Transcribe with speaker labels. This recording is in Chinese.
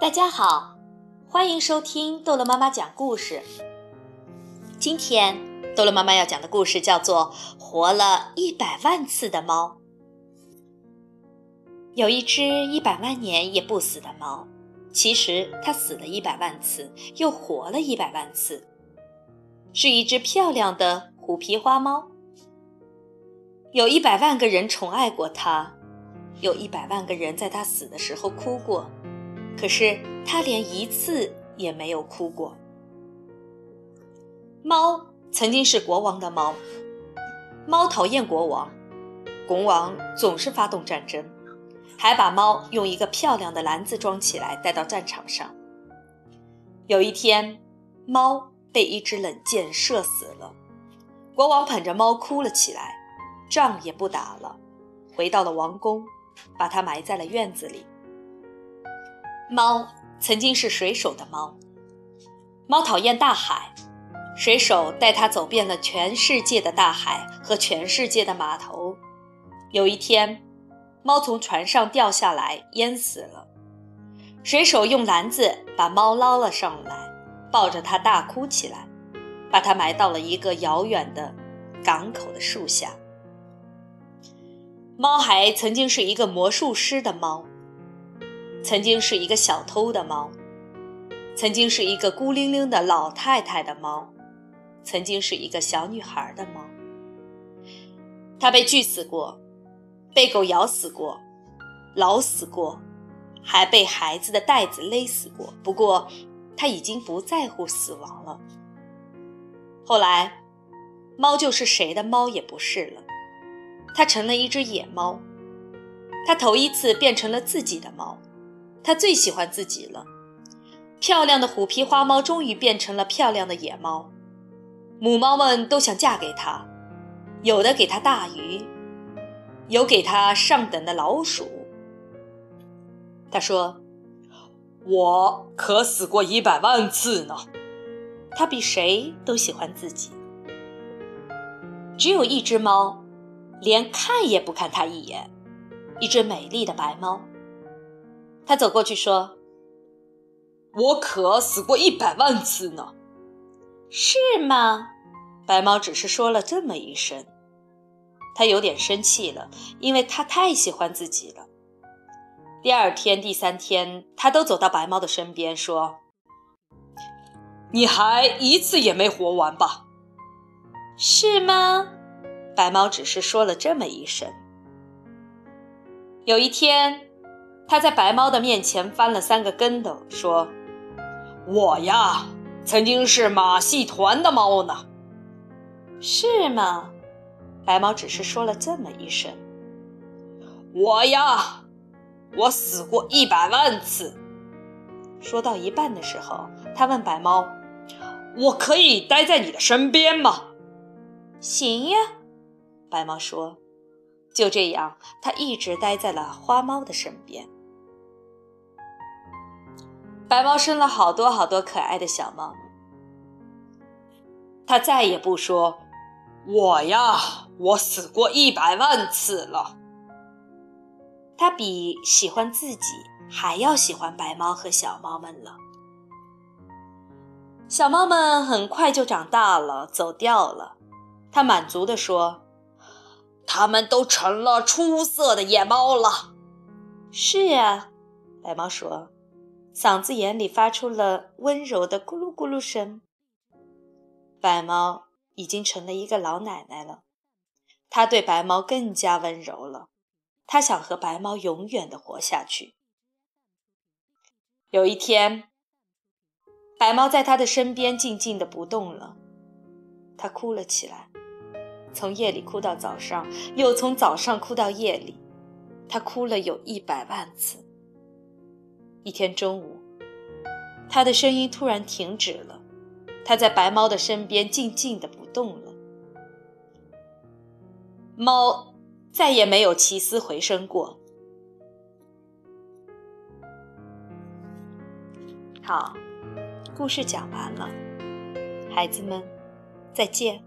Speaker 1: 大家好，欢迎收听逗乐妈妈讲故事。今天逗乐妈妈要讲的故事叫做《活了一百万次的猫》。有一只一百万年也不死的猫，其实它死了一百万次，又活了一百万次，是一只漂亮的虎皮花猫。有一百万个人宠爱过它，有一百万个人在它死的时候哭过。可是他连一次也没有哭过。猫曾经是国王的猫，猫讨厌国王，国王总是发动战争，还把猫用一个漂亮的篮子装起来带到战场上。有一天，猫被一支冷箭射死了，国王捧着猫哭了起来，仗也不打了，回到了王宫，把它埋在了院子里。猫曾经是水手的猫。猫讨厌大海，水手带它走遍了全世界的大海和全世界的码头。有一天，猫从船上掉下来，淹死了。水手用篮子把猫捞了上来，抱着它大哭起来，把它埋到了一个遥远的港口的树下。猫还曾经是一个魔术师的猫。曾经是一个小偷的猫，曾经是一个孤零零的老太太的猫，曾经是一个小女孩的猫。它被锯死过，被狗咬死过，老死过，还被孩子的袋子勒死过。不过，它已经不在乎死亡了。后来，猫就是谁的猫也不是了，它成了一只野猫。它头一次变成了自己的猫。他最喜欢自己了。漂亮的虎皮花猫终于变成了漂亮的野猫，母猫们都想嫁给他，有的给他大鱼，有给他上等的老鼠。他说：“我可死过一百万次呢。”他比谁都喜欢自己。只有一只猫，连看也不看他一眼，一只美丽的白猫。他走过去说：“我可死过一百万次呢。”是吗？白猫只是说了这么一声。他有点生气了，因为他太喜欢自己了。第二天、第三天，他都走到白猫的身边说：“你还一次也没活完吧？”是吗？白猫只是说了这么一声。有一天。他在白猫的面前翻了三个跟头，说：“我呀，曾经是马戏团的猫呢。”是吗？白猫只是说了这么一声。我呀，我死过一百万次。说到一半的时候，他问白猫：“我可以待在你的身边吗？”“行呀。”白猫说。就这样，他一直待在了花猫的身边。白猫生了好多好多可爱的小猫，它再也不说“我呀，我死过一百万次了”。它比喜欢自己还要喜欢白猫和小猫们了。小猫们很快就长大了，走掉了。它满足地说：“它们都成了出色的野猫了。”是啊，白猫说。嗓子眼里发出了温柔的咕噜咕噜声。白猫已经成了一个老奶奶了，它对白猫更加温柔了。它想和白猫永远的活下去。有一天，白猫在它的身边静静的不动了，它哭了起来，从夜里哭到早上，又从早上哭到夜里，它哭了有一百万次。一天中午，他的声音突然停止了，他在白猫的身边静静的不动了。猫再也没有起死回生过。好，故事讲完了，孩子们，再见。